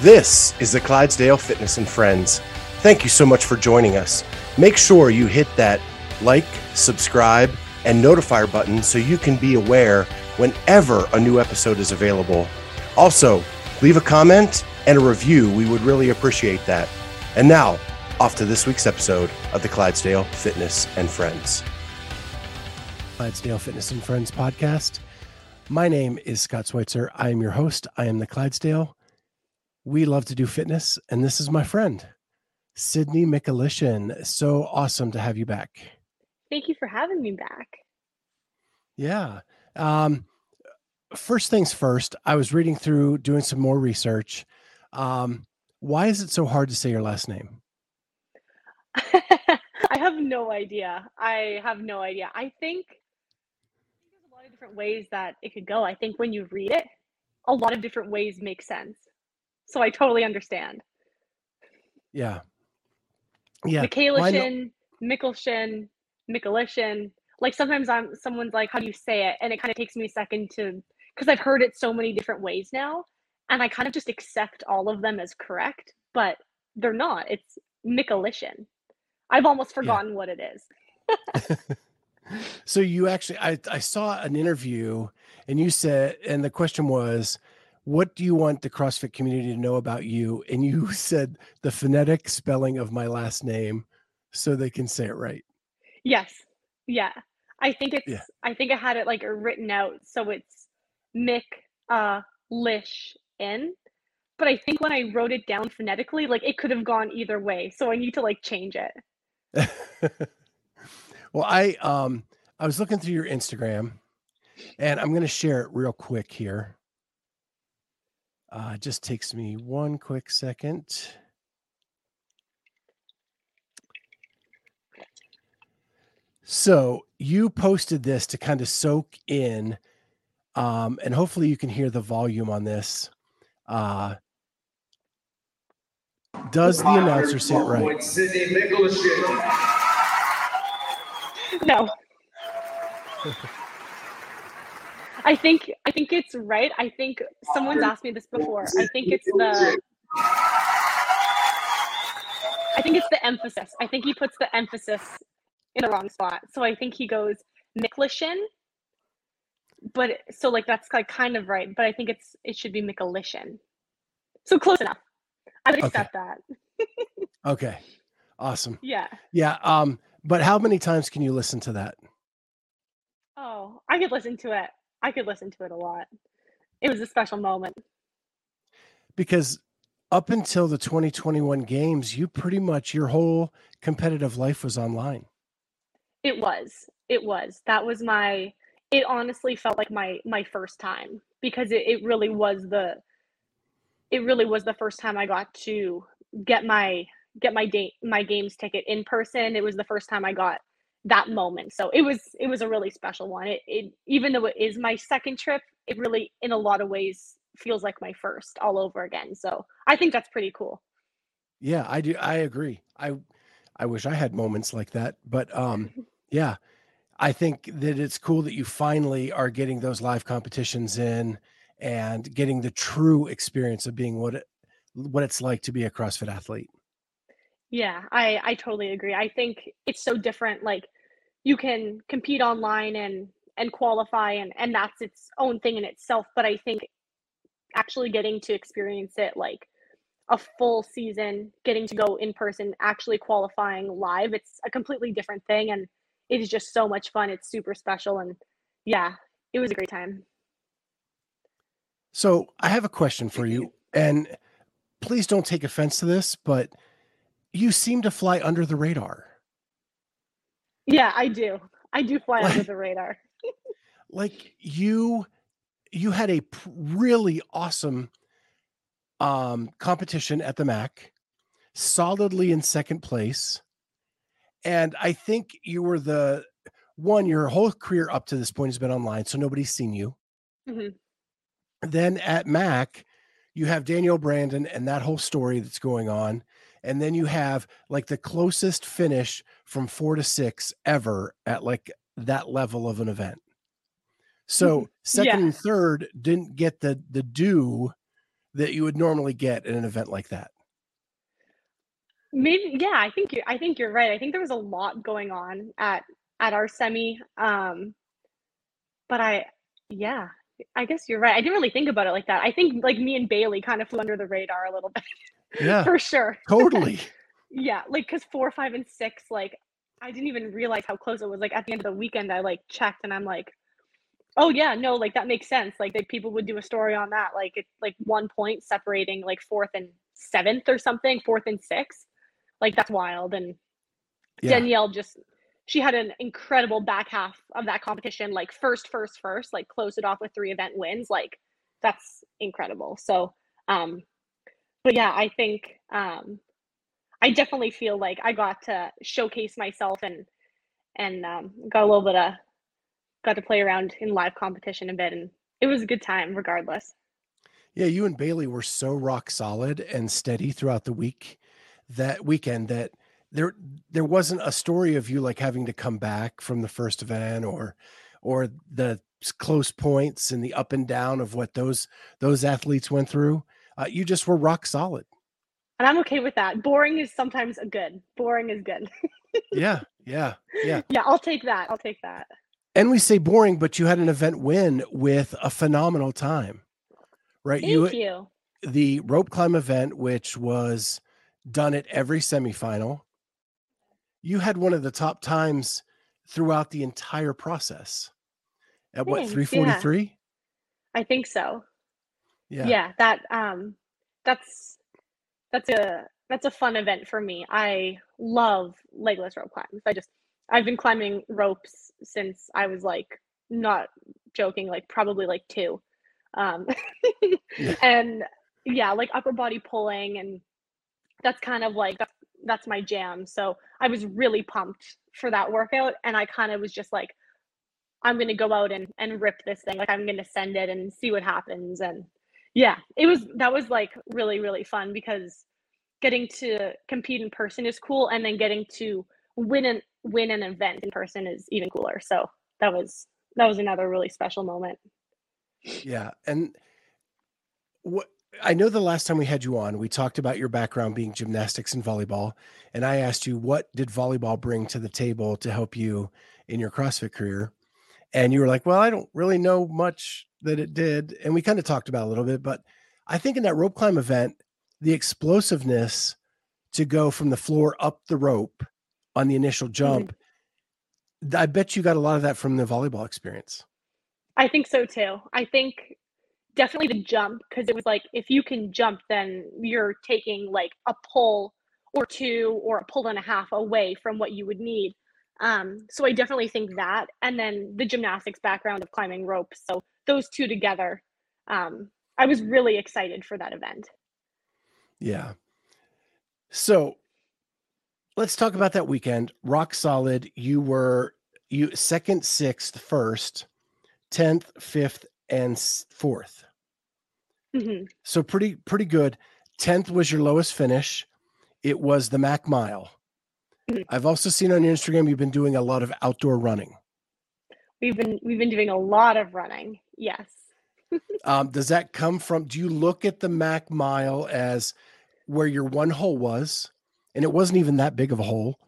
This is the Clydesdale Fitness and Friends. Thank you so much for joining us. Make sure you hit that like, subscribe, and notifier button so you can be aware whenever a new episode is available. Also, leave a comment and a review. We would really appreciate that. And now, off to this week's episode of the Clydesdale Fitness and Friends. Clydesdale Fitness and Friends podcast. My name is Scott Schweitzer. I am your host. I am the Clydesdale. We love to do fitness, and this is my friend, Sydney Michalyshen. So awesome to have you back. Thank you for having me back. Yeah. Um, first things first, I was reading through, doing some more research. Um, why is it so hard to say your last name? I have no idea. I have no idea. I think there's a lot of different ways that it could go. I think when you read it, a lot of different ways make sense. So I totally understand. Yeah. Yeah. Michaelishin, Mikkelshin, Mikulishin. Like sometimes I'm someone's like, how do you say it? And it kind of takes me a second to because I've heard it so many different ways now. And I kind of just accept all of them as correct, but they're not. It's Mikulishin. I've almost forgotten yeah. what it is. so you actually I, I saw an interview and you said and the question was what do you want the CrossFit community to know about you? And you said the phonetic spelling of my last name so they can say it right. Yes. Yeah. I think it's yeah. I think I had it like written out so it's Mick uh Lish in. But I think when I wrote it down phonetically, like it could have gone either way. So I need to like change it. well, I um I was looking through your Instagram and I'm gonna share it real quick here. Uh, just takes me one quick second. So you posted this to kind of soak in, um, and hopefully you can hear the volume on this. Uh, does the announcer say it right? No. I think I think it's right. I think someone's asked me this before. I think it's the I think it's the emphasis. I think he puts the emphasis in the wrong spot. So I think he goes Miklishin. But so like that's like kind of right, but I think it's it should be Mikulishin. So close enough. I would accept okay. that. okay. Awesome. Yeah. Yeah. Um, but how many times can you listen to that? Oh, I could listen to it I could listen to it a lot. It was a special moment. Because up until the 2021 games, you pretty much your whole competitive life was online. It was. It was. That was my it honestly felt like my my first time because it, it really was the it really was the first time I got to get my get my date my games ticket in person. It was the first time I got that moment. So it was it was a really special one. It, it even though it is my second trip, it really in a lot of ways feels like my first all over again. So I think that's pretty cool. Yeah, I do I agree. I I wish I had moments like that, but um yeah. I think that it's cool that you finally are getting those live competitions in and getting the true experience of being what it what it's like to be a CrossFit athlete. Yeah, I I totally agree. I think it's so different. Like you can compete online and and qualify and and that's its own thing in itself. But I think actually getting to experience it like a full season, getting to go in person, actually qualifying live, it's a completely different thing and it is just so much fun. It's super special and yeah, it was a great time. So I have a question for you, and please don't take offense to this, but you seem to fly under the radar. Yeah, I do. I do fly like, under the radar. like you you had a really awesome um competition at the MACC, solidly in second place. And I think you were the one your whole career up to this point has been online, so nobody's seen you. Mm-hmm. Then at MACC, you have Danielle Brandon and that whole story that's going on and then you have like the closest finish from four to six ever at like that level of an event. So mm-hmm. second yeah. and third didn't get the the due that you would normally get in an event like that. Maybe yeah, I think you I think you're right. I think there was a lot going on at at our semi. Um but I yeah, I guess you're right. I didn't really think about it like that. I think like me and Bailey kind of flew under the radar a little bit. Yeah. for sure. Totally. yeah, like cuz 4, 5 and 6 like I didn't even realize how close it was. Like at the end of the weekend I like checked and I'm like Oh yeah, no, like that makes sense. Like they, people would do a story on that. Like it's like one point separating like fourth and seventh or something, fourth and sixth. Like that's wild. And yeah. Danielle just she had an incredible back half of that competition. Like first, first, first, like closed it off with three event wins. Like that's incredible. So um but yeah, I think um I definitely feel like I got to showcase myself and and um, got a little bit of got to play around in live competition a bit and it was a good time regardless. Yeah, you and Bailey were so rock solid and steady throughout the week that weekend that there there wasn't a story of you like having to come back from the first event or or the close points and the up and down of what those those athletes went through. Uh, you just were rock solid. And I'm okay with that. Boring is sometimes a good. Boring is good. yeah, yeah, yeah. Yeah, I'll take that. I'll take that. And we say boring, but you had an event win with a phenomenal time, right? Thank you, you. The rope climb event, which was done at every semifinal, you had one of the top times throughout the entire process. At Thanks, what, 343? Yeah. I think so. Yeah. Yeah, that um that's that's a that's a fun event for me. I love legless rope climbs. I just I've been climbing ropes since I was like not joking, like probably like two. Um, yeah. and yeah, like upper body pulling and that's kind of like that's, that's my jam. So I was really pumped for that workout and I kind of was just like I'm going to go out and and rip this thing. Like I'm going to send it and see what happens and yeah, it was that was like really really fun because getting to compete in person is cool and then getting to win an win an event in person is even cooler. So that was that was another really special moment. Yeah, and what I know the last time we had you on, we talked about your background being gymnastics and volleyball, and I asked you what did volleyball bring to the table to help you in your CrossFit career, and you were like, "Well, I don't really know much that it did," and we kind of talked about a little bit, but I think in that rope climb event, the explosiveness to go from the floor up the rope on the initial mm-hmm. jump. Mm-hmm. I bet you got a lot of that from the volleyball experience. I think so too. I think definitely the jump because it was like if you can jump, then you're taking like a pull or two or a pull and a half away from what you would need. Um, so I definitely think that, and then the gymnastics background of climbing ropes. So those two together, um, I was really excited for that event. Yeah. So let's talk about that weekend. Rock solid. You were you second, sixth, first, tenth, fifth, and 4th mm-hmm. So pretty pretty good. Tenth was your lowest finish. It was the MACC Mile. I've also seen on your Instagram you've been doing a lot of outdoor running. We've been we've been doing a lot of running. Yes. um, does that come from? Do you look at the MACC Mile as where your one hole was, and it wasn't even that big of a hole,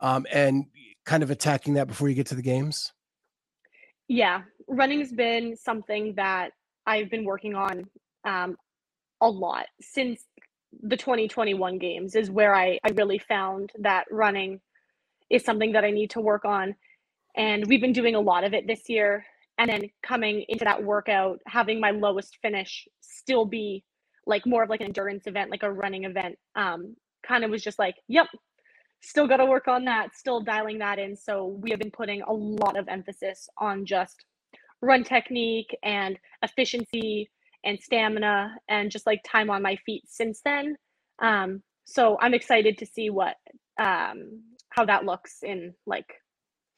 um, and kind of attacking that before you get to the games? Yeah, running's been something that I've been working on um, a lot since the 2021 games is where I, I really found that running is something that I need to work on. And we've been doing a lot of it this year. And then coming into that workout, having my lowest finish still be like more of like an endurance event, like a running event, um, kind of was just like, yep, still got to work on that, still dialing that in. So we have been putting a lot of emphasis on just run technique and efficiency and stamina and just like time on my feet since then. Um, so I'm excited to see what um, how that looks in like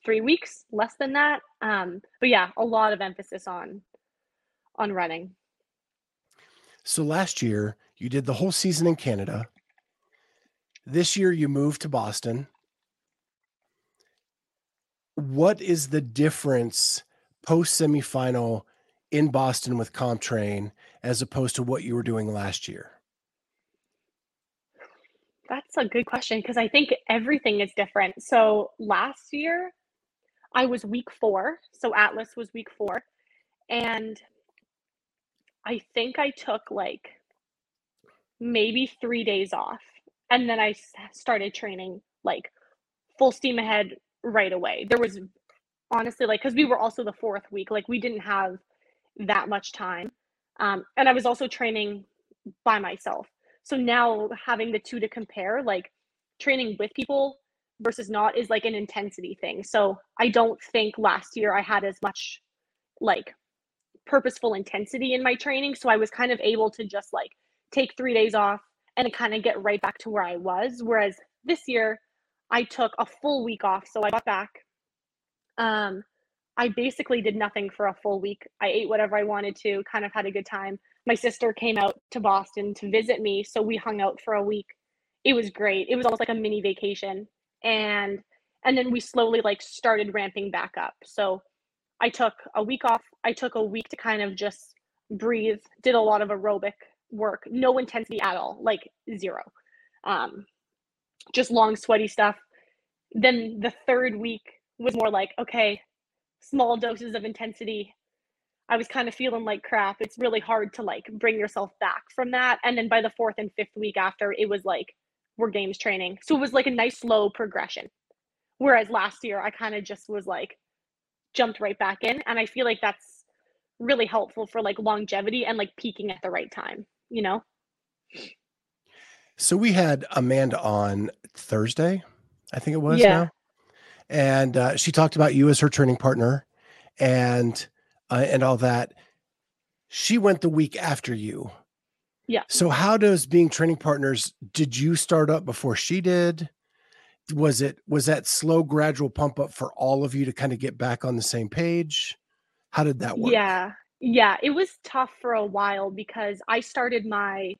three weeks, less than that. Um, but yeah, a lot of emphasis on on running. So last year you did the whole season in Canada. This year you moved to Boston. What is the difference post semifinal in Boston with CompTrain as opposed to what you were doing last year? That's a good question because I think everything is different. So last year, I was week four. So Atlas was week four. And I think I took like maybe three days off. And then I started training like full steam ahead right away. There was honestly like, because we were also the fourth week, like we didn't have that much time. Um, and I was also training by myself. So now having the two to compare, like training with people versus not is like an intensity thing. So I don't think last year I had as much like purposeful intensity in my training. So I was kind of able to just like take three days off and kind of get right back to where I was. Whereas this year I took a full week off. So I got back. Um, I basically did nothing for a full week. I ate whatever I wanted to, kind of had a good time. My sister came out to Boston to visit me, so we hung out for a week. It was great. It was almost like a mini vacation. And and then we slowly like started ramping back up. So I took a week off. I took a week to kind of just breathe, did a lot of aerobic work, no intensity at all, like zero. Um, just long, sweaty stuff. Then the third week was more like, okay, small doses of intensity. I was kind of feeling like crap. It's really hard to like bring yourself back from that. And then by the fourth and fifth week after it was like we're games training. So it was like a nice slow progression. Whereas last year i kind of just was like jumped right back in. And i feel like that's really helpful for like longevity and like peaking at the right time you know? So we had amanda on thursday i think it was yeah. now and uh, she talked about you as her training partner and uh, and all that. She went the week after you. Yeah. So how does being training partners did you start up before she did? Was it was that slow gradual pump up for all of you to kind of get back on the same page? How did that work? Yeah. Yeah it was tough for a while because i started my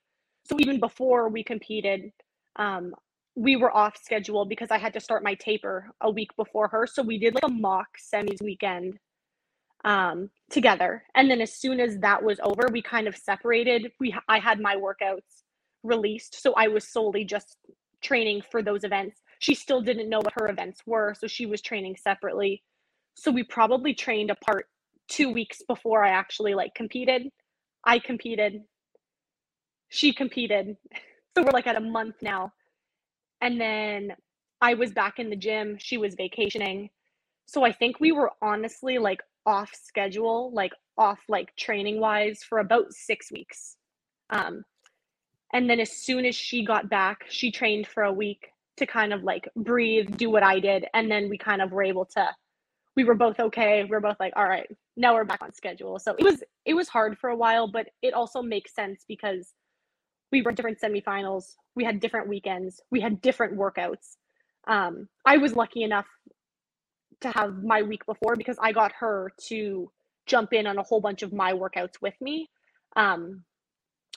so even before we competed um, we were off schedule because I had to start my taper a week before her. So we did like a mock semis weekend um, together. And then as soon as that was over, we kind of separated. We I had my workouts released, so I was solely just training for those events. She still didn't know what her events were, so she was training separately. So we probably trained apart 2 weeks before I actually like competed. I competed. She competed. So we're like at a month now and then I was back in the gym. She was vacationing. So I think we were honestly like off schedule, like off like training wise for about six weeks. Um, and then as soon as she got back, she trained for a week to kind of like breathe, do what I did. And then we kind of were able to, we were both okay. We were both like, all right, now we're back on schedule. So it was, it was hard for a while, but it also makes sense because we were different semifinals. We had different weekends. We had different workouts. Um, I was lucky enough to have my week before because I got her to jump in on a whole bunch of my workouts with me. Um,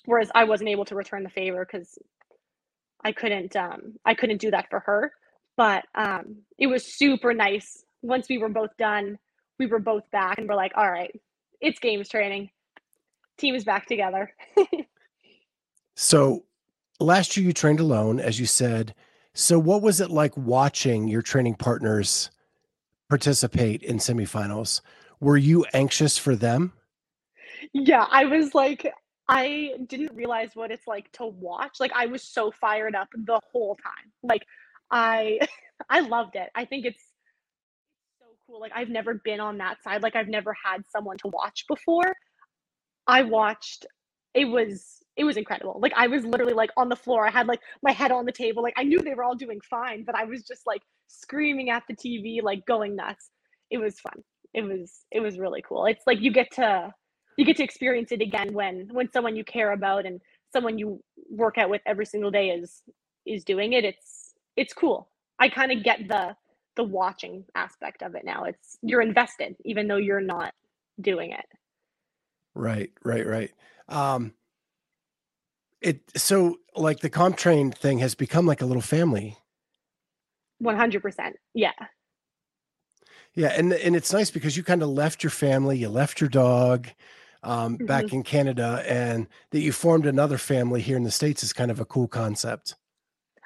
whereas I wasn't able to return the favor because I couldn't um, I couldn't do that for her. But um, it was super nice. Once we were both done, we were both back and we're like, all right, it's games training. Team is back together. So last year you trained alone, as you said. So what was it like watching your training partners participate in semifinals? Were you anxious for them? Yeah, I was like, I didn't realize what it's like to watch. Like I was so fired up the whole time. Like I I loved it. I think it's so cool. Like I've never been on that side. Like I've never had someone to watch before. I watched it was it was incredible. Like I was literally like on the floor. I had like my head on the table. Like I knew they were all doing fine, but I was just like screaming at the TV, like going nuts. It was fun. It was it was really cool. It's like you get to you get to experience it again when when someone you care about and someone you work out with every single day is is doing it. It's it's cool. I kind of get the the watching aspect of it now. It's you're invested even though you're not doing it. Right, right, right. Um it so like the CompTrain thing has become like a little family. 100%. Yeah. Yeah, and and it's nice because you kind of left your family, you left your dog, um, mm-hmm. back in Canada, and that you formed another family here in the states is kind of a cool concept.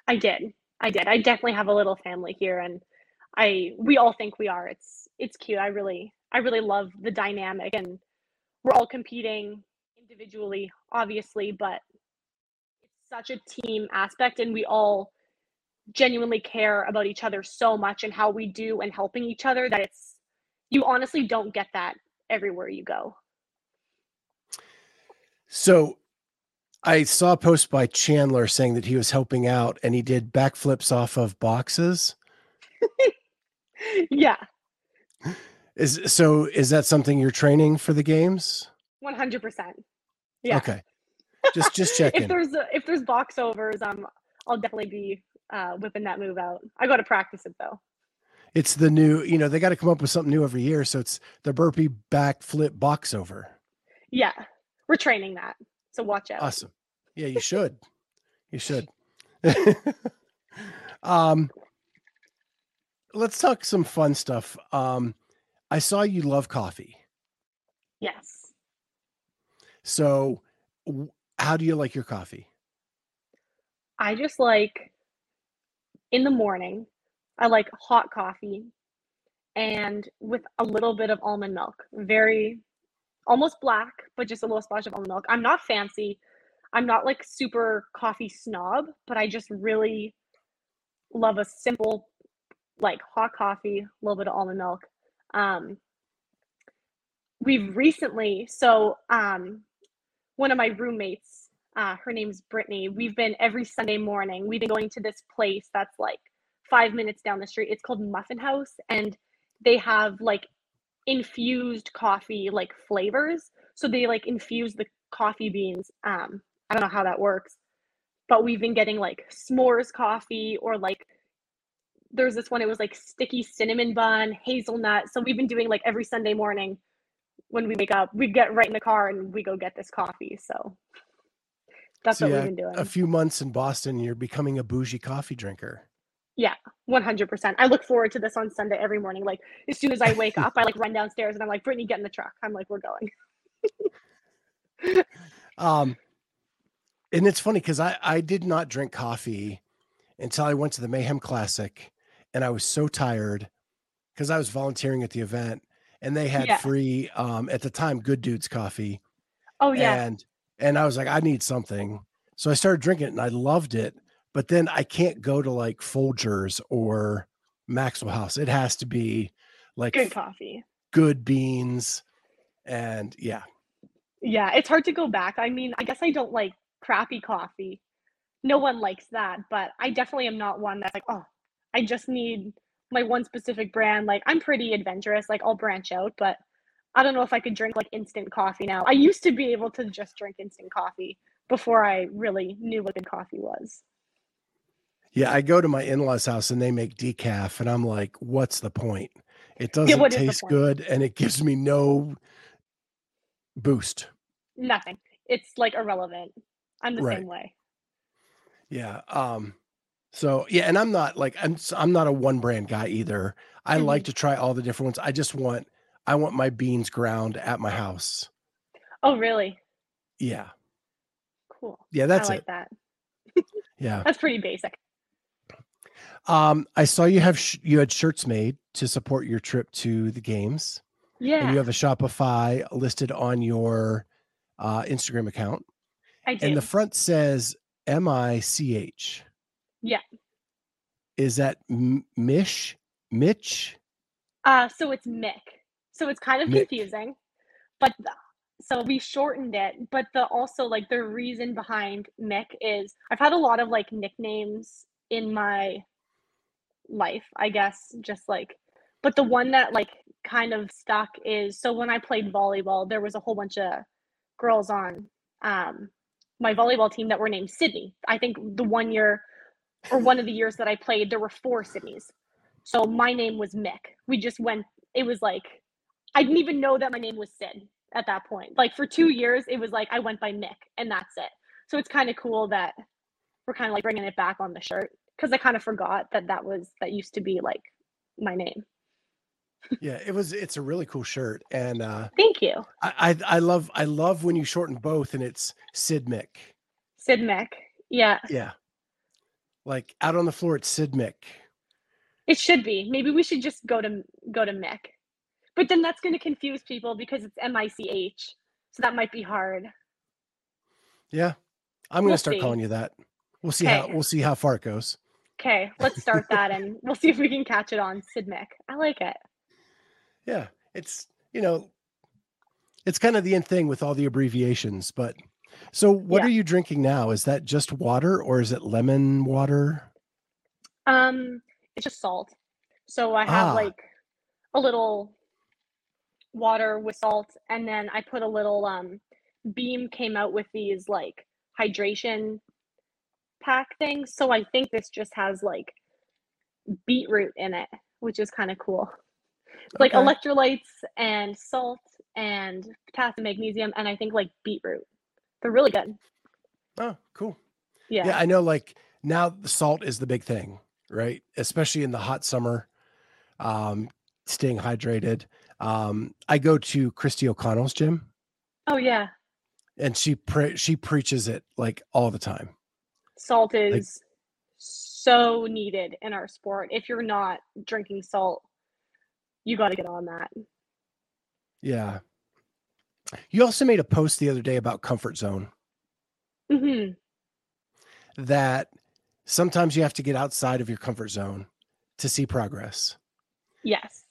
I did. I did. I definitely have a little family here, and I we all think we are. It's it's cute. I really I really love the dynamic, and we're all competing individually, obviously, but such a team aspect, and we all genuinely care about each other so much and how we do and helping each other that it's you honestly don't get that everywhere you go. So I saw a post by Chandler saying that he was helping out and he did backflips off of boxes. yeah. Is so is that something you're training for the games? 100%. Yeah. Okay. Just just checking. if there's a, if there's box overs, um I'll definitely be uh whipping that move out. I got to practice it though. It's the new, you know, they got to come up with something new every year, so it's the burpee backflip box over. Yeah. We're training that. So watch out. Awesome. Yeah, you should. you should. um let's talk some fun stuff. Um I saw you love coffee. Yes. So how do you like your coffee? I just like in the morning, I like hot coffee and with a little bit of almond milk. Very almost black, but just a little splash of almond milk. I'm not fancy. I'm not like super coffee snob, but I just really love a simple, like hot coffee, a little bit of almond milk. Um, we've recently, so um, one of my roommates, uh, her name's Brittany. We've been every Sunday morning. We've been going to this place that's like five minutes down the street. It's called Muffin House, and they have like infused coffee like flavors. So they like infuse the coffee beans. Um, I don't know how that works, but we've been getting like s'mores coffee or like there's this one, it was like sticky cinnamon bun, hazelnut. So we've been doing like every Sunday morning when we wake up, we get right in the car and we go get this coffee. So that's so what yeah, we've been doing. A few months in Boston, you're becoming a bougie coffee drinker. Yeah, 100%. I look forward to this on Sunday every morning. Like, as soon as I wake up, I like run downstairs and I'm like, Brittany, get in the truck. I'm like, we're going. um, and it's funny because I, I did not drink coffee until I went to the Mayhem Classic and I was so tired because I was volunteering at the event and they had yeah. free um at the time good dudes coffee. Oh yeah. And and I was like, I need something. So I started drinking it and I loved it but then I can't go to like Folgers or Maxwell House. It has to be like good coffee, good beans, and yeah. Yeah, it's hard to go back. I mean, I guess I don't like crappy coffee. No one likes that, but I definitely am not one that's like, oh, I just need my one specific brand. Like, I'm pretty adventurous. Like, I'll branch out, but I don't know if I could drink like instant coffee now. I used to be able to just drink instant coffee before I really knew what good coffee was. Yeah, I go to my in-laws' house and they make decaf, and I'm like, what's the point? It doesn't yeah, taste good and it gives me no boost. Nothing. It's like irrelevant. I'm the right. same way. Yeah. Um, so yeah, and I'm not like I'm I'm not a one brand guy either. I mm-hmm. like to try all the different ones. I just want I want my beans ground at my house. Oh, really? Yeah. Cool. Yeah, that's I like it. that. yeah. That's pretty basic. Um, I saw you have sh- you had shirts made to support your trip to the games. Yeah. And you have a Shopify listed on your uh, Instagram account. I do. And the front says M I C H. Yeah. Is that M- Mish? Mitch? Uh, so it's Mick. So it's kind of Mick. confusing, but the, so we shortened it. But the also like the reason behind Mick is I've had a lot of like nicknames in my life, I guess, just like but the one that like kind of stuck is so when I played volleyball, there was a whole bunch of girls on um my volleyball team that were named Sydney. I think the one year or one of the years that I played, there were four Sydneys. So my name was Mick. We just went, it was like, I didn't even know that my name was Sid at that point. Like for two years, it was like I went by Mick and that's it. So it's kind of cool that we're kind of like bringing it back on the shirt because I kind of forgot that that was that used to be like my name. yeah, it was. It's a really cool shirt, and uh, Thank you, I, I I love I love when you shorten both, and it's Sid Mick. Sid Mick. Yeah, Yeah, like out on the floor, it's Sid Mick. it should be. Maybe we should just go to go to Mick, but then that's going to confuse people because it's M I C H, so that might be hard. Yeah, I'm gonna We'll start see. calling you that. We'll see how we'll see how far it goes. Okay, let's start that, and we'll see if we can catch it on Sid Mick. I like it. Yeah, it's you know, it's kind of the end thing with all the abbreviations. But so, what Yeah. are you drinking now? Is that just water or is it lemon water? Um, it's just salt. So I have Ah. like a little water with salt, and then I put a little um Beam came out with these like hydration pack things. So I think this just has like beetroot in it, which is kind of cool. It's like electrolytes and salt and potassium, magnesium, and I think like beetroot. They're really good. Oh, cool. Yeah. Yeah, I know. Like now, the salt is the big thing, right? Especially in the hot summer, um, staying hydrated. Um, I go to Kristi O'Connell's gym, Oh yeah. and she pre- she preaches it like all the time. Salt is so needed in our sport. If you're not drinking salt, you got to get on that. Yeah. You also made a post the other day about comfort zone. hmm that sometimes you have to get outside of your comfort zone to see progress Yes.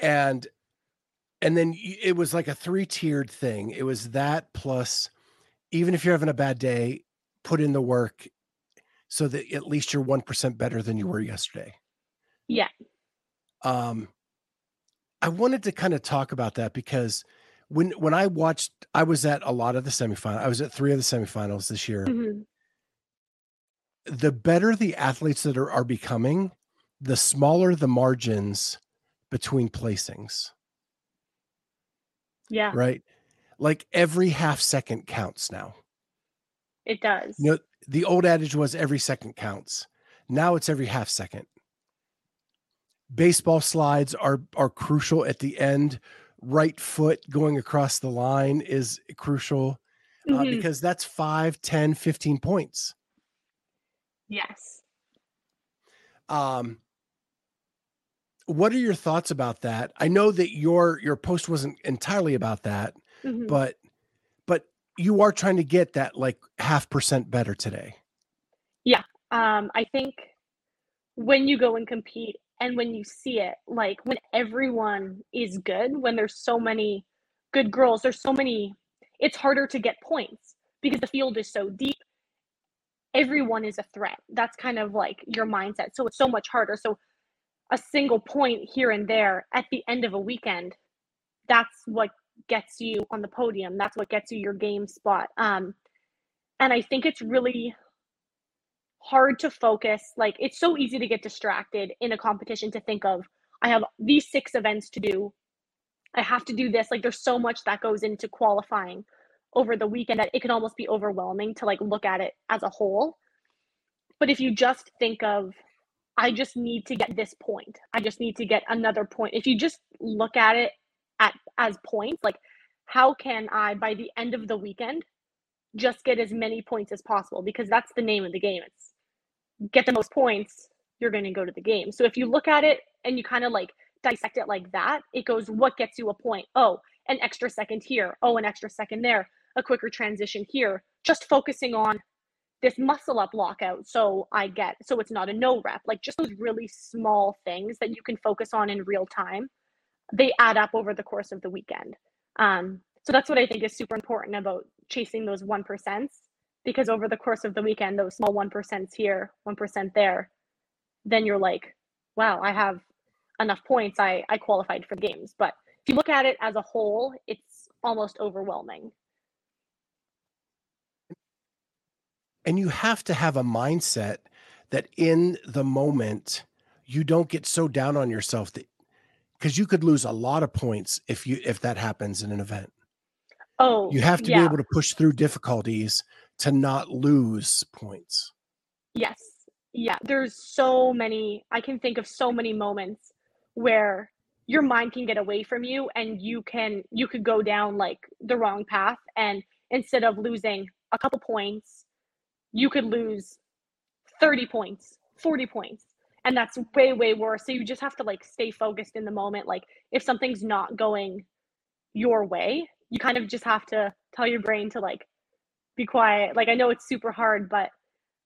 and and then it was like a three tiered thing it was that plus even if you're having a bad day put in the work so that at least you're 1% better than you were yesterday Yeah. um i wanted to kind of talk about that because when when i watched i was at a lot of the semifinals i was at three of the semifinals this year hmm the better the athletes that are, are becoming, the smaller the margins between placings, Yeah, right? Like every half second counts now. it does. You know, the old adage was every second counts. Now it's every half second. Baseball slides are are crucial at the end. Right foot going across the line is crucial uh, Mhm. because that's 5, 10, 15 points. Yes. Um, what are your thoughts about that? I know that your your post wasn't entirely about that, Mhm. but but you are trying to get that like half percent better today. Yeah. Um, I think when you go and compete and when you see it, like when everyone is good, when there's so many good girls, there's so many, it's harder to get points because the field is so deep. Everyone is a threat. That's kind of like your mindset. So it's so much harder. So a single point here and there at the end of a weekend, that's what gets you on the podium. That's what gets you your game spot. Um, and I think it's really hard to focus. Like it's so easy to get distracted in a competition to think of I have these six events to do. I have to do this. Like there's so much that goes into qualifying over the weekend that it can almost be overwhelming to like look at it as a whole. But if you just think of I just need to get this point. I just need to get another point. If you just look at it at as points, like how can I by the end of the weekend just get as many points as possible because that's the name of the game. It's get the most points, you're going to go to the game. So if you look at it and you kind of like dissect it like that, it goes what gets you a point? Oh, an extra second here. Oh, an extra second there. A quicker transition here. Just focusing on this muscle up lockout so I get so it's not a no rep. Like just those really small things that you can focus on in real time, they add up over the course of the weekend. Um, so that's what I think is super important about chasing those one percents because over the course of the weekend, those small one percents here, one percent there, then you're like, wow, I have enough points. I I qualified for the games. But if you look at it as a whole, it's almost overwhelming. And you have to have a mindset that in the moment you don't get so down on yourself that because you could lose a lot of points if you if that happens in an event. Oh, You have to yeah. be able to push through difficulties to not lose points. Yes. Yeah. There's so many, I can think of so many moments where your mind can get away from you and you can you could go down like the wrong path and instead of losing a couple points you could lose 30 points 40 points and that's way way worse so you just have to like stay focused in the moment like if something's not going your way you kind of just have to tell your brain to like be quiet. Like i know it's super hard but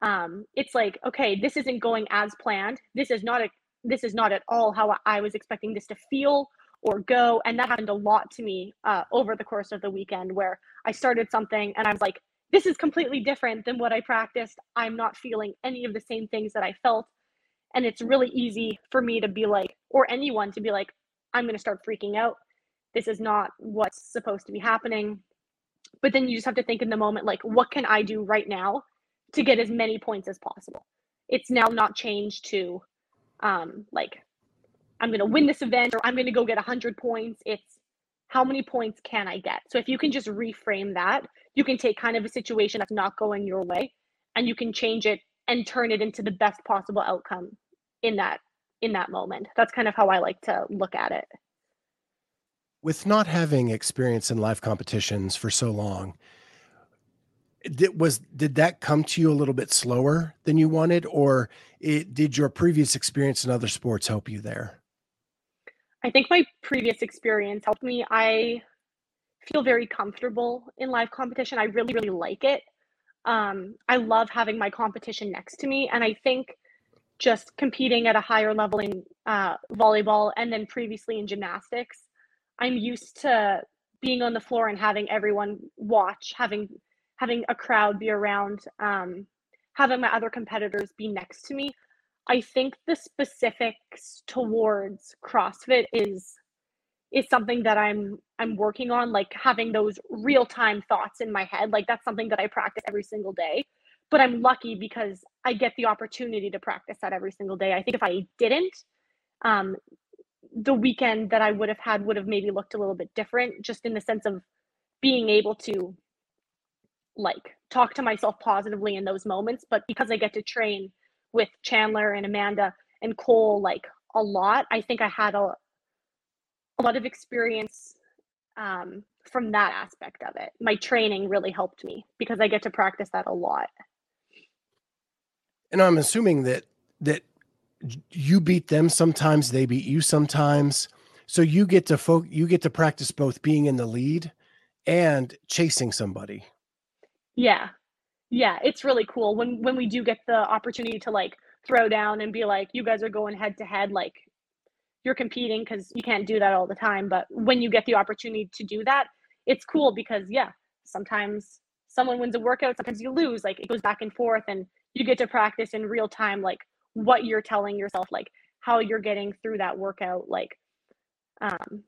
um it's like okay this isn't going as planned. This is not a this is not at all how i was expecting this to feel or go. And that happened a lot to me uh, over the course of the weekend where i started something and i was like this is completely different than what i practiced. I'm not feeling any of the same things that i felt. And it's really easy for me to be like or anyone to be like i'm going to start freaking out. This is not what's supposed to be happening but then you just have to think in the moment like what can i do right now to get as many points as possible? It's now not changed to um like i'm going to win this event or i'm going to go get 100 points. It's how many points can i get? So if you can just reframe that you can take kind of a situation that's not going your way and you can change it and turn it into the best possible outcome in that in that moment. That's kind of how i like to look at it with not having experience in live competitions for so long did was did that come to you a little bit slower than you wanted? Or it, did your previous experience in other sports help you there? I think my previous experience helped me. I feel very comfortable in live competition. I really really like it. Um, i love having my competition next to me. And i think just competing at a higher level in uh, volleyball and then previously in gymnastics, I'm used to being on the floor and having everyone watch, having having a crowd be around, um, having my other competitors be next to me. I think the specifics towards CrossFit is is something that I'm I'm working on, like having those real time thoughts in my head. Like that's something that I practice every single day but I'm lucky because I get the opportunity to practice that every single day. I think if I didn't, um, the weekend that I would have had would have maybe looked a little bit different, just in the sense of being able to like talk to myself positively in those moments. But because I get to train with Chandler and Amanda and Cole like a lot, I think I had a a lot of experience um, from that aspect of it. My training really helped me because I get to practice that a lot and I'm assuming that that you beat them sometimes, they beat you sometimes. So you get to fo- you get to practice both being in the lead and chasing somebody. Yeah. Yeah, it's really cool when when we do get the opportunity to like throw down and be like you guys are going head to head like you're competing cuz you can't do that all the time, but when you get the opportunity to do that, it's cool because yeah, sometimes someone wins a workout, sometimes you lose, like it goes back and forth and you get to practice in real time like what you're telling yourself like how you're getting through that workout like um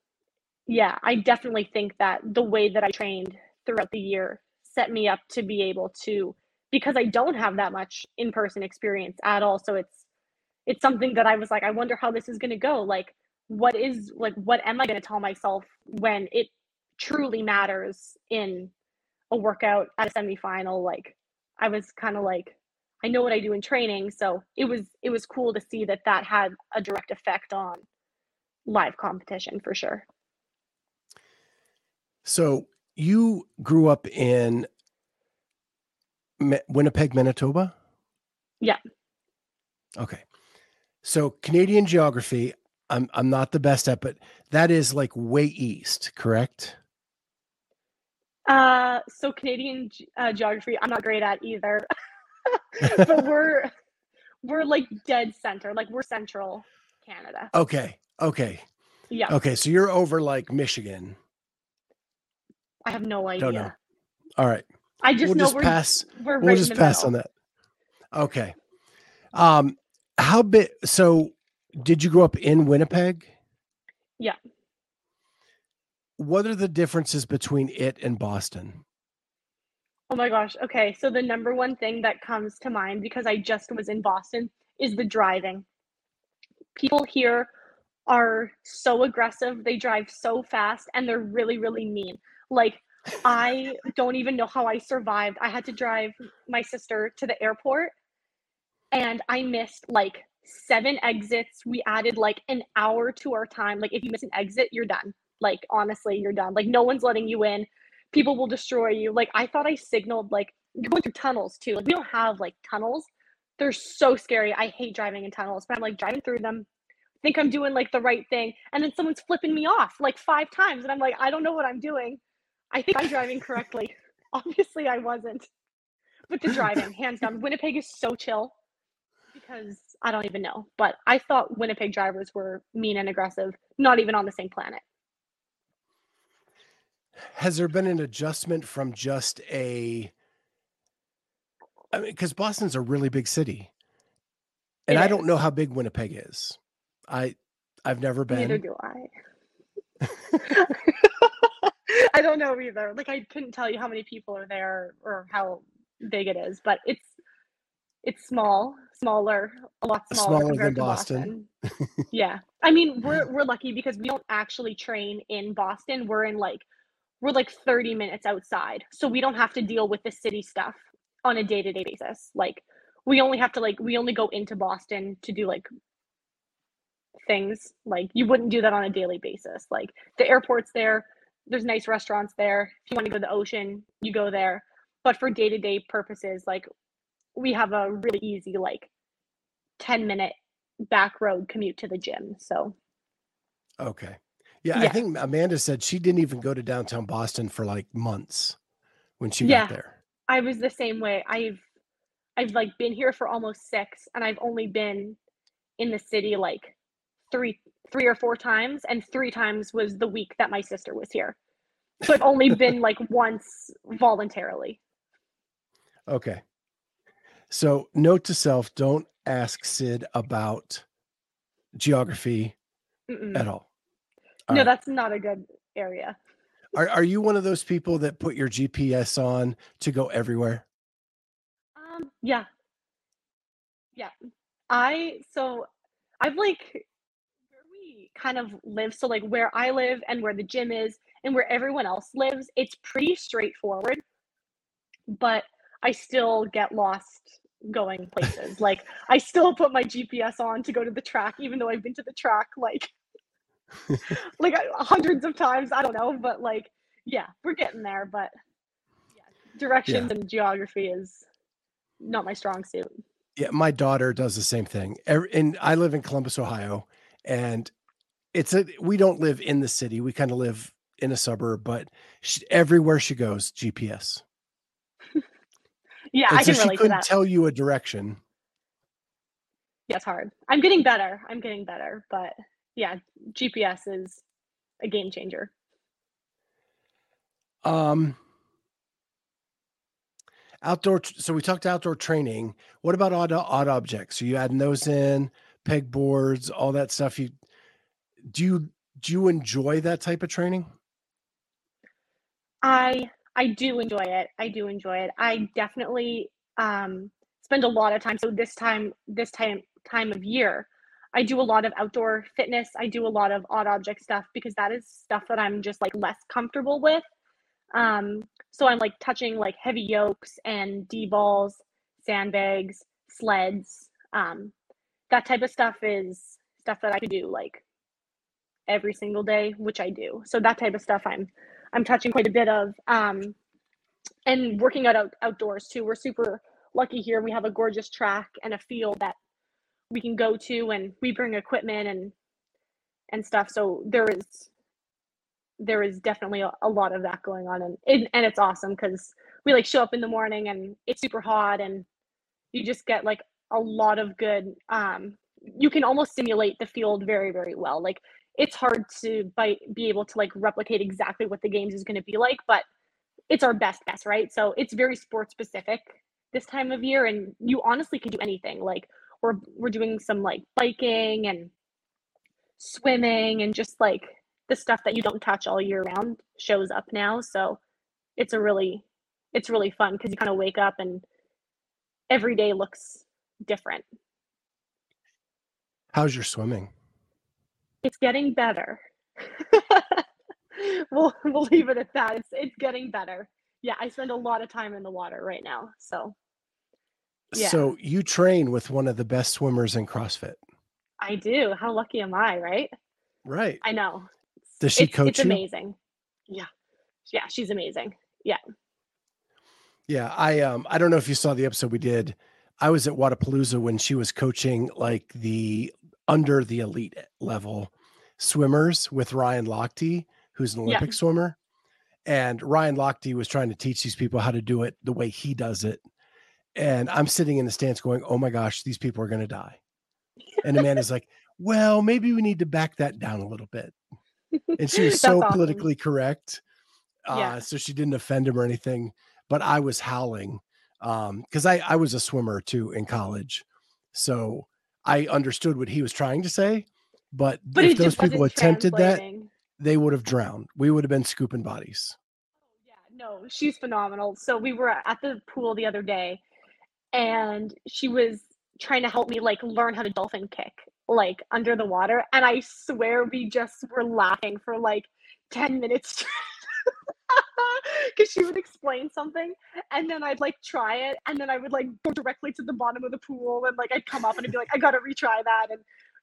yeah i definitely think that the way that i trained throughout the year set me up to be able to because i don't have that much in-person experience at all so it's it's something that i was like i wonder how this is going to go like what is like what am i going to tell myself when it truly matters in a workout at a semifinal? Like i was kind of like I know what I do in training. So it was it was cool to see that that had a direct effect on live competition for sure. So you grew up in Winnipeg, Manitoba? Yeah. Okay. So Canadian geography, I'm I'm not the best at, but that is like way east, correct? Uh, so Canadian uh, geography, I'm not great at either. but we're we're like dead center, like we're central Canada. Okay. Okay. Yeah. Okay. So you're over like Michigan. I have no idea. Don't know. All right. I just we'll know just we're pass. we're we'll just pass middle. on that. Okay. Um, how big? So, did you grow up in Winnipeg? Yeah. What are the differences between it and Boston? Oh my gosh. Okay. So the number one thing that comes to mind because I just was in Boston is the driving. People here are so aggressive. They drive so fast and they're really, really mean. Like, I don't even know how I survived. I had to drive my sister to the airport and I missed like seven exits. We added like an hour to our time. Like if you miss an exit, you're done. Like honestly, you're done. Like no one's letting you in. People will destroy you. Like I thought I signaled like going through tunnels too. Like we don't have like tunnels. They're so scary. I hate driving in tunnels, but I'm like driving through them. I think I'm doing like the right thing, and then someone's flipping me off like five times, and I'm like, I don't know what I'm doing. I think I'm driving correctly. Obviously, I wasn't. But the driving, hands down, Winnipeg is so chill because I don't even know. But I thought Winnipeg drivers were mean and aggressive, not even on the same planet. Has there been an adjustment from just a I mean, because Boston's a really big city, and I don't know how big Winnipeg is. I I've never been. Neither do I. I don't know either. Like I couldn't tell you how many people are there or how big it is, but it's it's small, smaller, a lot smaller, smaller than Boston. Boston. yeah, I mean we're we're lucky because we don't actually train in Boston. We're in like we're like 30 minutes outside, so we don't have to deal with the city stuff on a day-to-day basis. Like we only have to like we only go into boston to do like things. Like you wouldn't do that on a daily basis. Like the airport's there there's nice restaurants there. If you want to go to the ocean you go there. But for day-to-day purposes like we have a really easy like 10 minute back road commute to the gym so. Okay yeah, yeah, i think amanda said she didn't even go to downtown boston for like months when she yeah. got there I was the same way. I've I've like been here for almost 6 and I've only been in the city like 3 3 or 4 times and 3 times was the week that my sister was here. So I've only been like once voluntarily. Okay. So note to self, don't ask Sid about geography Mm-mm. at all. All no, right. that's not a good area. Are are you one of those people that put your GPS on to go everywhere? Um, yeah. Yeah. I so I've like where we kind of live, so like where I live and where the gym is and where everyone else lives, it's pretty straightforward. But I still get lost going places. like I still put my GPS on to go to the track, even though I've been to the track like like hundreds of times. I don't know, but like, yeah, we're getting there. But yeah, directions yeah. and geography is not my strong suit. Yeah, my daughter does the same thing. And I live in Columbus, Ohio, and it's a we don't live in the city. We kind of live in a suburb, but she, everywhere she goes, GPS. yeah, and I so can relate she couldn't tell you a direction. Yeah, it's hard. I'm getting better. I'm getting better, but yeah, GPS is a game changer. Um, outdoor. So we talked outdoor training. What about odd odd objects? Are you adding those in? Peg boards, all that stuff. You do you do you enjoy that type of training? I I do enjoy it. I do enjoy it. I definitely um, spend a lot of time. So this time this time time of year, I do a lot of outdoor fitness. I do a lot of odd object stuff because that is stuff that I'm just like less comfortable with. Um, so I'm like touching like heavy yokes and D balls, sandbags, sleds. Um, that type of stuff is stuff that I could do like every single day, which I do. So that type of stuff I'm I'm touching quite a bit of. Um, and working out, out outdoors too. We're super lucky here. We have a gorgeous track and a field that we can go to and we bring equipment and and stuff. So there is there is definitely a, a lot of that going on. And and it's awesome because we like show up in the morning and it's super hot and you just get like a lot of good um you can almost simulate the field very very well. Like it's hard to by, be able to like replicate exactly what the games is going to be like but it's our best guess right? So it's very sport specific this time of year and you honestly can do anything. Like we're we're doing some like biking and swimming and just like the stuff that you don't touch all year round shows up now. So it's a really it's really fun because you kind of wake up and every day looks different. How's your swimming? It's getting better. We'll we'll leave it at that. It's it's getting better. Yeah i spend a lot of time in the water right now so Yeah. So you train with one of the best swimmers in CrossFit. I do. How lucky am I, right? Right. I know. Does she it's, coach it's you? amazing. Yeah. Yeah, she's amazing. Yeah. Yeah, I um I don't know if you saw the episode we did. I was at Wodapalooza when she was coaching like the under the elite level swimmers with Ryan Lochte, who's an Yeah. Olympic swimmer. And Ryan Lochte was trying to teach these people how to do it the way he does it. And I'm sitting in the stands going, "Oh my gosh, these people are going to die." And Amanda's like, "Well, maybe we need to back that down a little bit." And she was so awesome. politically correct. Uh, Yeah. so she didn't offend him or anything, but I was howling um because I I was a swimmer too in college. So I understood what he was trying to say, but, But if those people attempted that, they would have drowned. We would have been scooping bodies. Yeah, no, she's phenomenal. So we were at the pool the other day and she was trying to help me like learn how to dolphin kick like under the water and I swear we just were laughing for like 10 minutes. Because she would explain something and then I'd like try it and then I would like go directly to the bottom of the pool and like I'd come up and I'd be like I got to retry that and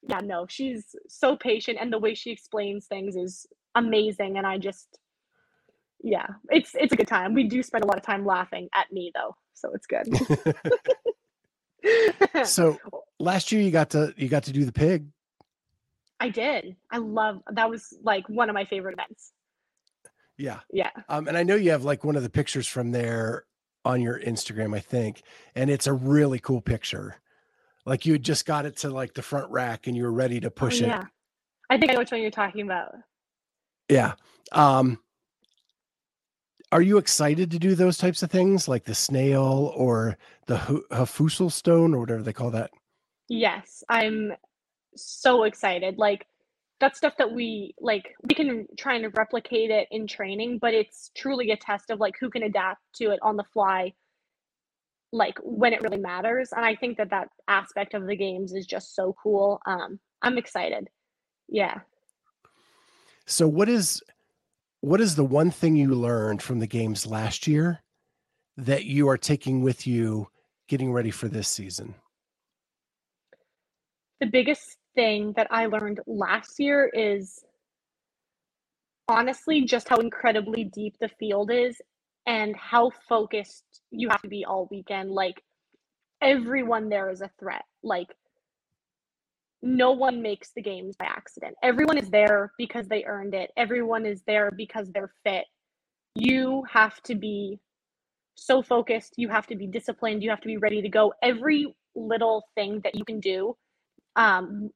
yeah no she's so patient and the way she explains things is amazing and I just yeah, it's it's a good time. We do spend a lot of time laughing at me though, so it's good. so last year you got to you got to do the pig. I did. I love that was like one of my favorite events. Yeah. Yeah. Um, and I know you have like one of the pictures from there on your Instagram, I think, and it's a really cool picture. Like you had just got it to like the front rack and you were ready to Oh, push it. yeah. I think I know which one you're talking about. Yeah. Um, are you excited to do those types of things like the snail or the Husafell stone or whatever they call that? Yes, I'm so excited. Like that's stuff that we like we can try and replicate it in training, but it's truly a test of like who can adapt to it on the fly like when it really matters. And I think that that aspect of the games is just so cool. Um I'm excited. Yeah. So what is what is the one thing you learned from the games last year that you are taking with you getting ready for this season? the biggest thing that I learned last year is honestly just how incredibly deep the field is and how focused you have to be all weekend. Like everyone there is a threat. Like no one makes the games by accident. Everyone is there because they earned it. Everyone is there because they're fit. You have to be so focused. You have to be disciplined. You have to be ready to go. Every little thing that you can do um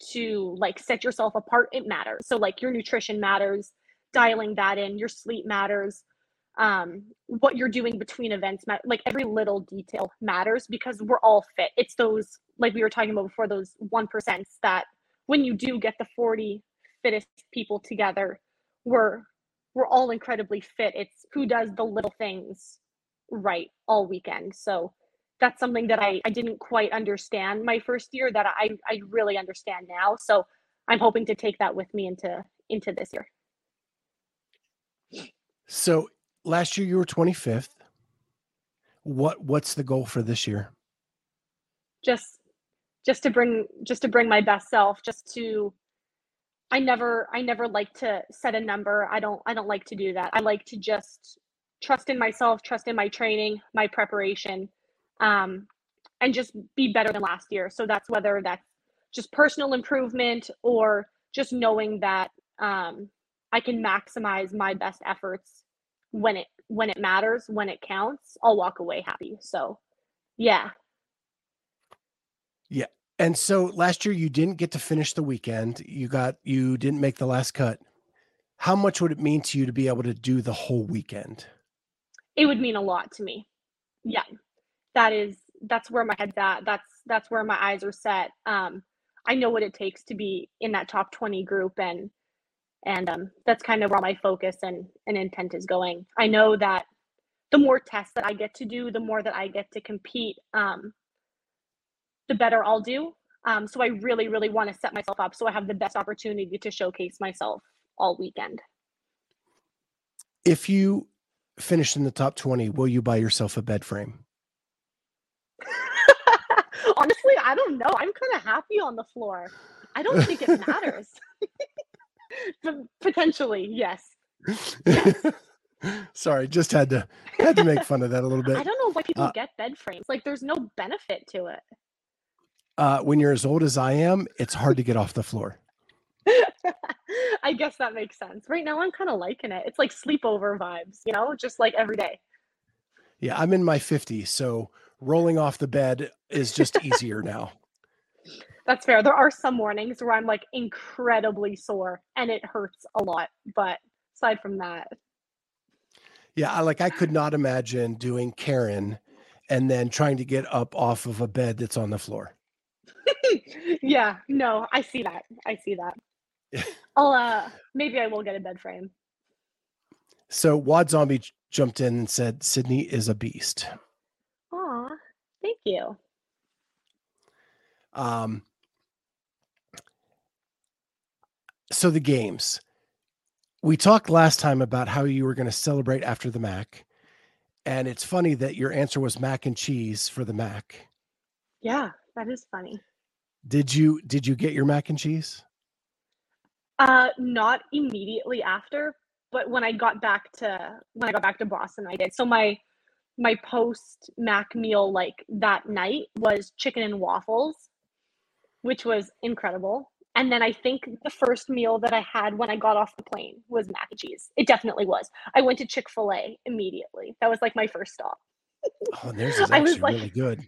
to like set yourself apart it matters so like your nutrition matters dialing that in your sleep matters um what you're doing between events like every little detail matters because we're all fit it's those like we were talking about before those 1% that when you do get the 40 fittest people together we're we're all incredibly fit it's who does the little things right all weekend so that's something that I, I didn't quite understand my first year that I, I really understand now. So I'm hoping to take that with me into into this year. So last year you were 25th. What what's the goal for this year? Just just to bring just to bring my best self, just to I never I never like to set a number. I don't I don't like to do that. I like to just trust in myself, trust in my training, my preparation, um, and just be better than last year. So that's whether that's just personal improvement or just knowing that um, I can maximize my best efforts when it when it matters, when it counts. I'll walk away happy. So, yeah, Yeah. And so last year you didn't get to finish the weekend. You got you didn't make the last cut. How much would it mean to you to be able to do the whole weekend? it would mean a lot to me. Yeah, that is that's where my head's at. That's that's where my eyes are set. Um, I know what it takes to be in that top twenty group, and and um, that's kind of where my focus and and intent is going. I know that the more tests that I get to do, the more that I get to compete, um, the better I'll do. Um, so I really, really want to set myself up so I have the best opportunity to showcase myself all weekend. If you finish in the top 20, will you buy yourself a bed frame? Honestly, I don't know. I'm kind of happy on the floor. I don't think it matters. potentially, yes. Sorry, just had to had to make fun of that a little bit. I don't know why people Uh, get bed frames. Like, there's no benefit to it. Uh, when you're as old as I am, it's hard to get off the floor. I guess that makes sense. Right now, I'm kind of liking it. It's like sleepover vibes, you know, just like every day. Yeah, I'm in my 50s, so rolling off the bed is just easier now. That's fair. There are some mornings where I'm like incredibly sore and it hurts a lot. But aside from that, Yeah, I like I could not imagine doing Karen and then trying to get up off of a bed that's on the floor. yeah, no, I see that. I see that. I'll uh maybe I will get a bed frame. So Wad Zombie j- jumped in and said Sydney is a beast. Aw, thank you. Um, so the games. We talked last time about how you were going to celebrate after the MACC, and it's funny that your answer was mac and cheese for the MACC. Yeah, that is funny. Did you did you get your mac and cheese? Uh not immediately after, but when I got back to when I got back to Boston, I did. So my my post MACC meal like that night was chicken and waffles, which was incredible. And then I think the first meal that I had when I got off the plane was mac and cheese. It definitely was. I went to Chick fil A immediately. That was like my first stop. Oh, theirs is actually like- really good.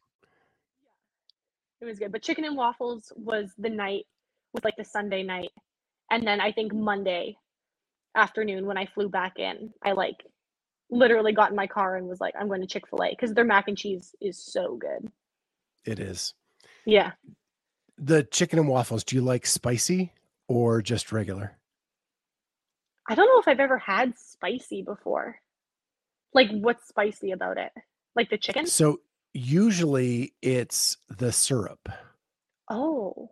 It was good. But chicken and waffles was the night, was like the Sunday night. And then I think Monday afternoon when I flew back in, I like literally got in my car and was like, I'm going to Chick fil A because their mac and cheese is so good. It is. Yeah. The chicken and waffles, do you like spicy or just regular? I don't know if I've ever had spicy before. Like, what's spicy about it? Like the chicken? So usually it's the syrup. Oh.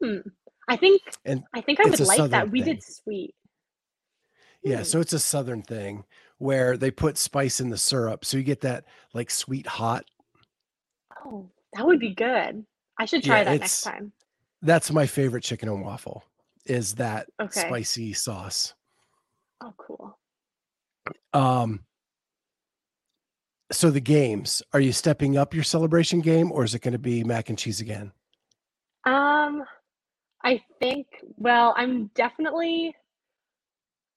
Hmm. I think And I think I would like that. southern We did sweet. Yeah, Hmm. so it's a southern thing where they put spice in the syrup, so you get that like sweet hot. Oh, that would be good. I should try Yeah, that next time. That's my favorite chicken and waffle. Is that Okay. spicy sauce? Oh, cool. Um. So the games, are you stepping up your celebration game, or is it going to be mac and cheese again? Um, I think, well, I'm definitely,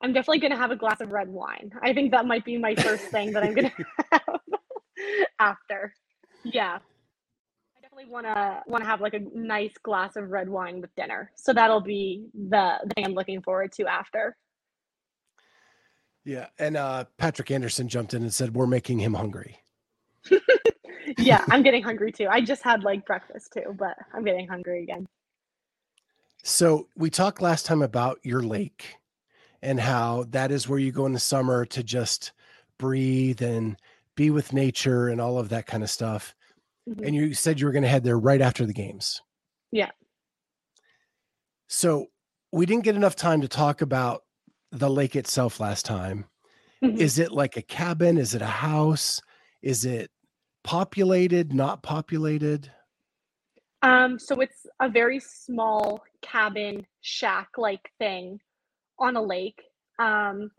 I'm definitely gonna have a glass of red wine. I think that might be my first thing that I'm gonna have after. Yeah. Definitely wanna wanna have like a nice glass of red wine with dinner. So that'll be the, the thing I'm looking forward to after. Yeah, and uh, Patrick Anderson jumped in and said we're making him hungry. Yeah, I'm getting hungry too. I just had like breakfast too, but I'm getting hungry again. So we talked last time about your lake and how that is where you go in the summer to just breathe and be with nature and all of that kind of stuff. Mhm. And you said you were going to head there right after the games. Yeah. So we didn't get enough time to talk about the lake itself last time. Mhm. Is it like a cabin? Is it a house? Is it populated, not populated? Um, so it's a very small cabin shack like thing on a lake. Um,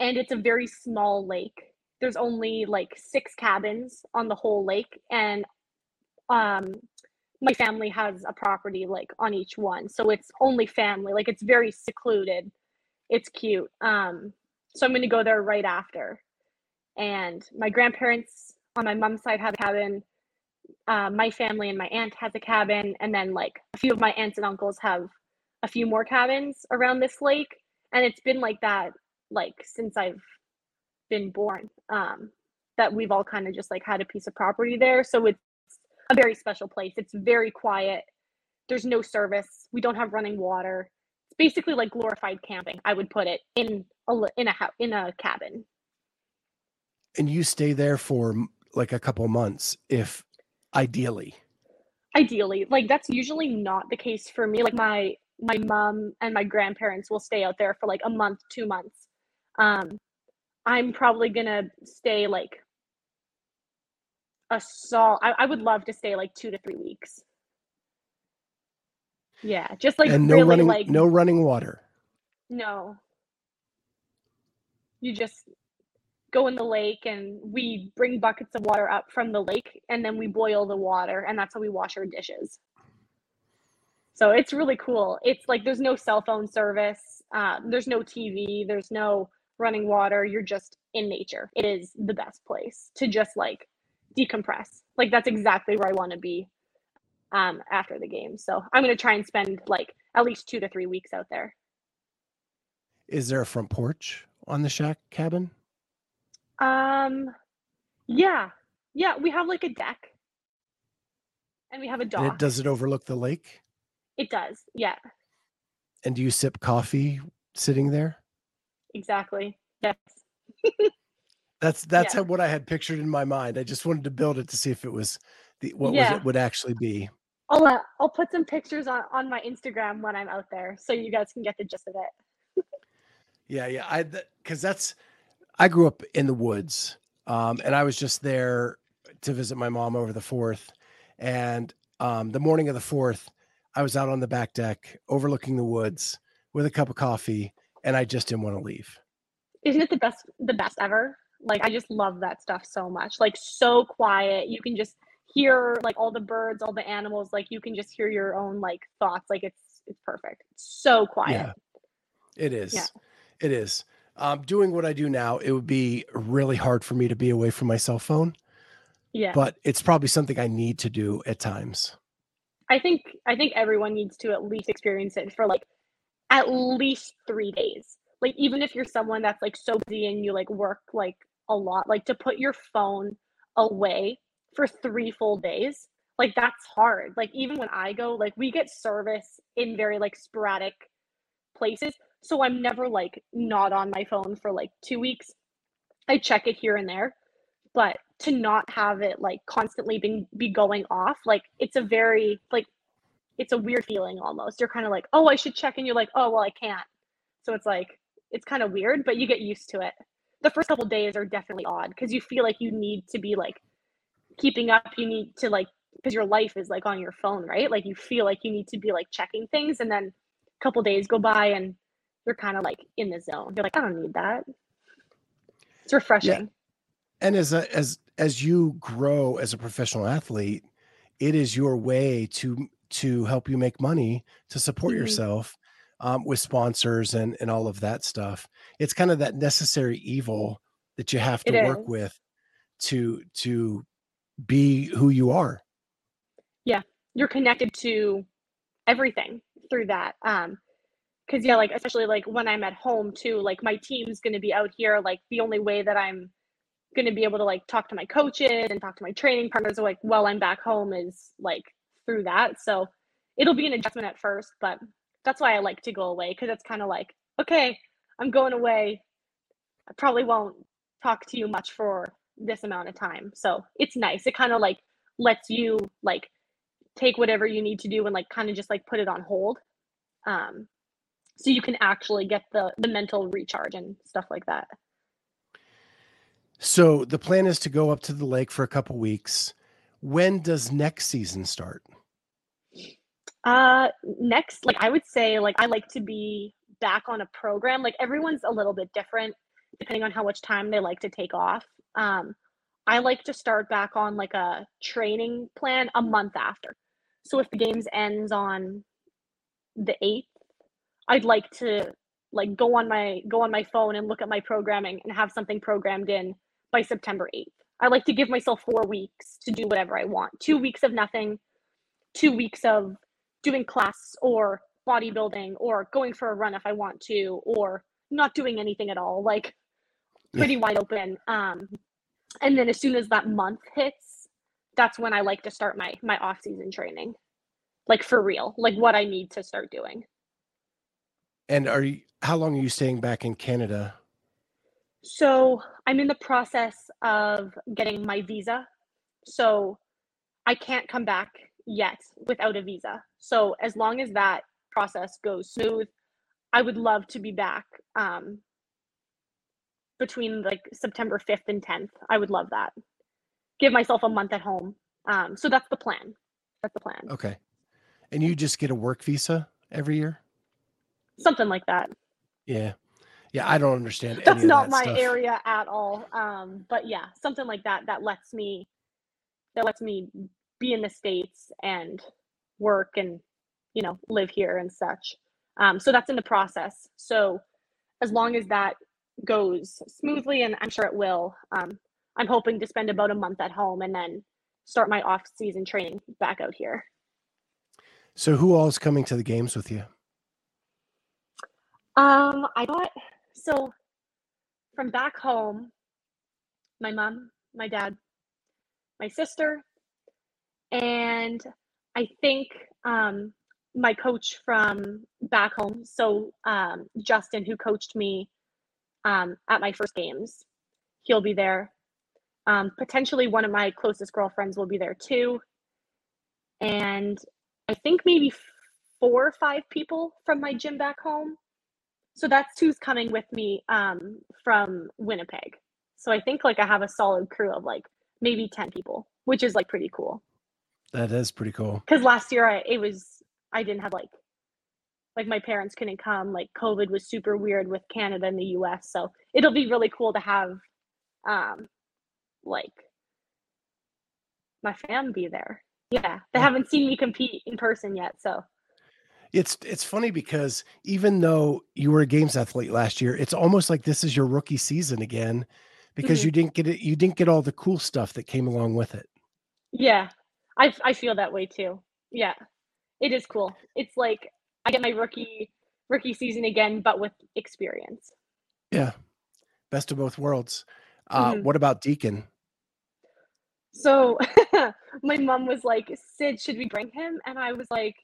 and it's a very small lake. There's only like six cabins on the whole lake, and um, my family has a property like on each one. So it's only family, like it's very secluded. It's cute. Um, so I'm gonna go there right after. And my grandparents on my mom's side have a cabin uh, my family and my aunt has a cabin, and then like a few of my aunts and uncles have a few more cabins around this lake, and it's been like that like since I've been born. Um, that we've all kind of just like had a piece of property there, so it's a very special place. It's very quiet. There's no service. We don't have running water. It's basically like glorified camping. I would put it in a in a house in a cabin. And you stay there for like a couple months, if ideally. ideally like that's usually not the case for me like my my mom and my grandparents will stay out there for like a month two months um i'm probably gonna stay like a I, I would love to stay like two to three weeks. Yeah, just like and no really running like no running water. no. You just go in the lake and we bring buckets of water up from the lake and then we boil the water and that's how we wash our dishes. So it's really cool. It's like there's no cell phone service, uh, there's no TV, there's no running water. You're just in nature. It is the best place to just like decompress. Like that's exactly where I want to be um, after the game. So I'm going to try and spend like at least two to three weeks out there. Is there a front porch on the shack cabin? Um, yeah, yeah, we have like a deck, and we have a dock. it, does it overlook the lake? It does, yeah, And do you sip coffee sitting there? exactly. Yes, That's that's Yeah. what I had pictured in my mind. I just wanted to build it to see if it was the what was it would actually be. I'll uh, I'll put some pictures on on my Instagram when I'm out there, so you guys can get the gist of it. Yeah, yeah. I because that's I grew up in the woods, um, and I was just there to visit my mom over the fourth, and um, the morning of the fourth, I was out on the back deck overlooking the woods with a cup of coffee, and I just didn't want to leave. Isn't it the best the best ever? Like I just love that stuff so much. Like so quiet. You can just hear like all the birds, all the animals. Like you can just hear your own like thoughts. Like it's it's perfect. It's so quiet. Yeah, It is. Yeah. It is. Um, doing what I do now, it would be really hard for me to be away from my cell phone, Yeah. but it's probably something I need to do at times. I think I think everyone needs to at least experience it for like at least three days. Like even if you're someone that's like so busy and you like work like a lot, like to put your phone away for three full days, like that's hard. Like even when I go, like we get service in very like sporadic places. So I'm never like not on my phone for like two weeks. I check it here and there, but to not have it like constantly being be going off, like it's a very like it's a weird feeling almost. You're kind of like, oh, I should check, and you're like, oh, well, I can't. So it's like it's kind of weird, but you get used to it. The first couple days are definitely odd because you feel like you need to be like keeping up. You need to like because your life is like on your phone, right? Like you feel like you need to be like checking things, and then a couple days go by and you're kind of like in the zone. You're like, I don't need that. It's refreshing. and as a, as as you grow as a professional athlete it is your way to to help you make money to support Mhm. yourself um, with sponsors and and all of that stuff. It's kind of that necessary evil that you have to It work is. with to to be who you are. Yeah, you're connected to everything through that um because yeah like especially like when i'm at home too like my team's going to be out here like the only way that i'm going to be able to like talk to my coaches and talk to my training partners like while i'm back home is like through that. So it'll be an adjustment at first but that's why i like to go away because it's kind of like okay i'm going away. I probably won't talk to you much for this amount of time. So it's nice. It kind of like lets you like take whatever you need to do and like kind of just like put it on hold um so you can actually get the the mental recharge and stuff like that. So the plan is to go up to the lake for a couple weeks. When does next season start uh next like i would say like i like to be back on a program like everyone's a little bit different depending on how much time they like to take off. Um i like to start back on like a training plan a month after. So if the games ends on the 8th i'd like to like go on my go on my phone and look at my programming and have something programmed in by september 8th i like to give myself four weeks to do whatever i want. Two weeks of nothing two weeks of doing class or bodybuilding or going for a run if I want to or not doing anything at all like Yeah. pretty wide open. Um and then as soon as that month hits that's when I like to start my my off season training. Like for real like what I need to start doing. And are you how long are you staying back in canada? So I'm in the process of getting my visa. So I can't come back yet without a visa. So as long as that process goes smooth, I would love to be back um, between like September 5th and 10th. I would love that. give myself a month at home. Um, so that's the plan. That's the plan. Okay. And you just get a work visa every year? Something like that. Yeah. Yeah, I don't understand. That's not that my stuff. area at all. Um, but yeah, something like that that lets me that lets me be in the states and work and you know live here and such. Um, so that's in the process. So as long as that goes smoothly, and I'm sure it will, um, I'm hoping to spend about a month at home and then start my off season training back out here. So who all is coming to the games with you? Um, I got so from back home, my mom, my dad, my sister, and I think um, my coach from back home. So um, Justin, who coached me um, at my first games, he'll be there. Um, potentially one of my closest girlfriends will be there too. And I think maybe four or five people from my gym back home. So that's who's coming with me um, from Winnipeg. So I think like I have a solid crew of like maybe 10 people, which is like pretty cool. That is pretty cool. Cause last year I, it was, I didn't have like, like my parents couldn't come. Like COVID was super weird with Canada and the US. So it'll be really cool to have um, like my fam be there. Yeah, they haven't seen me compete in person yet, so It's it's funny because even though you were a games athlete last year, it's almost like this is your rookie season again because Mhm. you didn't get it you didn't get all the cool stuff that came along with it. yeah, I I feel that way too. Yeah, it is cool. It's like I get my rookie rookie season again, but with experience. Yeah. Best of both worlds. Uh, Mhm. what about Deacon? So my mom was like, "Sid, should we bring him?" And I was like,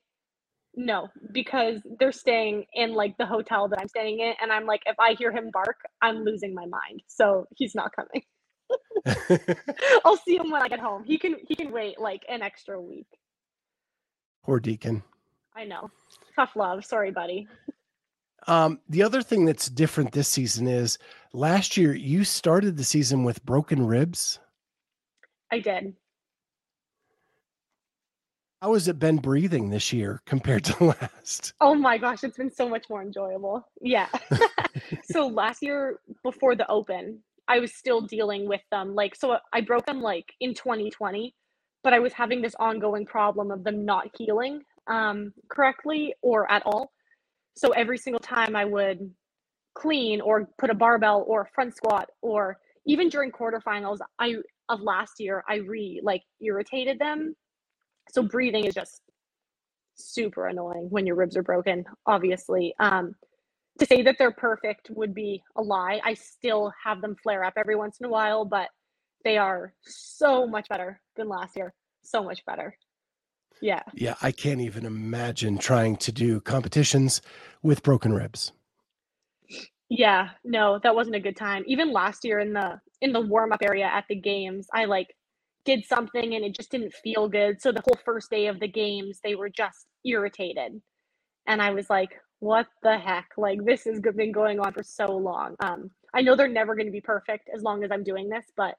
"No, because they're staying in like the hotel that I'm staying in, and I'm like, if I hear him bark, I'm losing my mind. So he's not coming. I'll see him when I get home. He can he can wait like an extra week. Poor Deacon. I know. Tough love. Sorry, buddy. Um, the other thing that's different this season is last year you started the season with broken ribs. I did. How has it been breathing this year compared to last? Oh my gosh, it's been so much more enjoyable. Yeah. so last year before the open, I was still dealing with them. Like, so I broke them like in 2020, but I was having this ongoing problem of them not healing um, correctly or at all. So every single time I would clean or put a barbell or a front squat or even during quarterfinals, I of last year, I re like irritated them. So breathing is just super annoying when your ribs are broken, obviously. Um, to say that they're perfect would be a lie. I still have them flare up every once in a while, but they are so much better than last year. So much better. Yeah. Yeah, I can't even imagine trying to do competitions with broken ribs. Yeah, no, that wasn't a good time. Even last year in the in the warm up area at the games, I like did something and it just didn't feel good. So the whole first day of the games, they were just irritated. And I was like, what the heck? Like this has been going on for so long. Um I know they're never going to be perfect as long as I'm doing this, but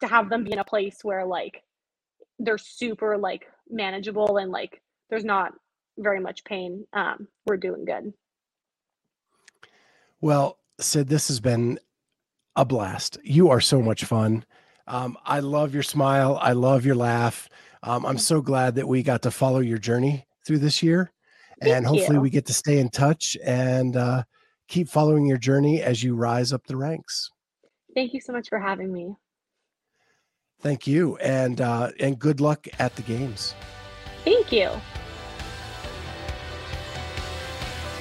to have them be in a place where like they're super like manageable and like there's not very much pain, um we're doing good. Well, Sid, this has been a blast. You are so much fun. Um, I love your smile. I love your laugh. Um, I'm so glad that we got to follow your journey through this year. And hopefully you. we get to stay in touch and uh, keep following your journey as you rise up the ranks. Thank you so much for having me. Thank you. And uh, and good luck at the games. Thank you.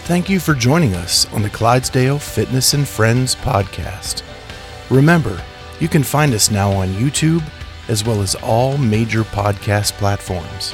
Thank you for joining us on the Clydesdale Fitness and Friends podcast. Remember, you can find us now on YouTube as well as all major podcast platforms.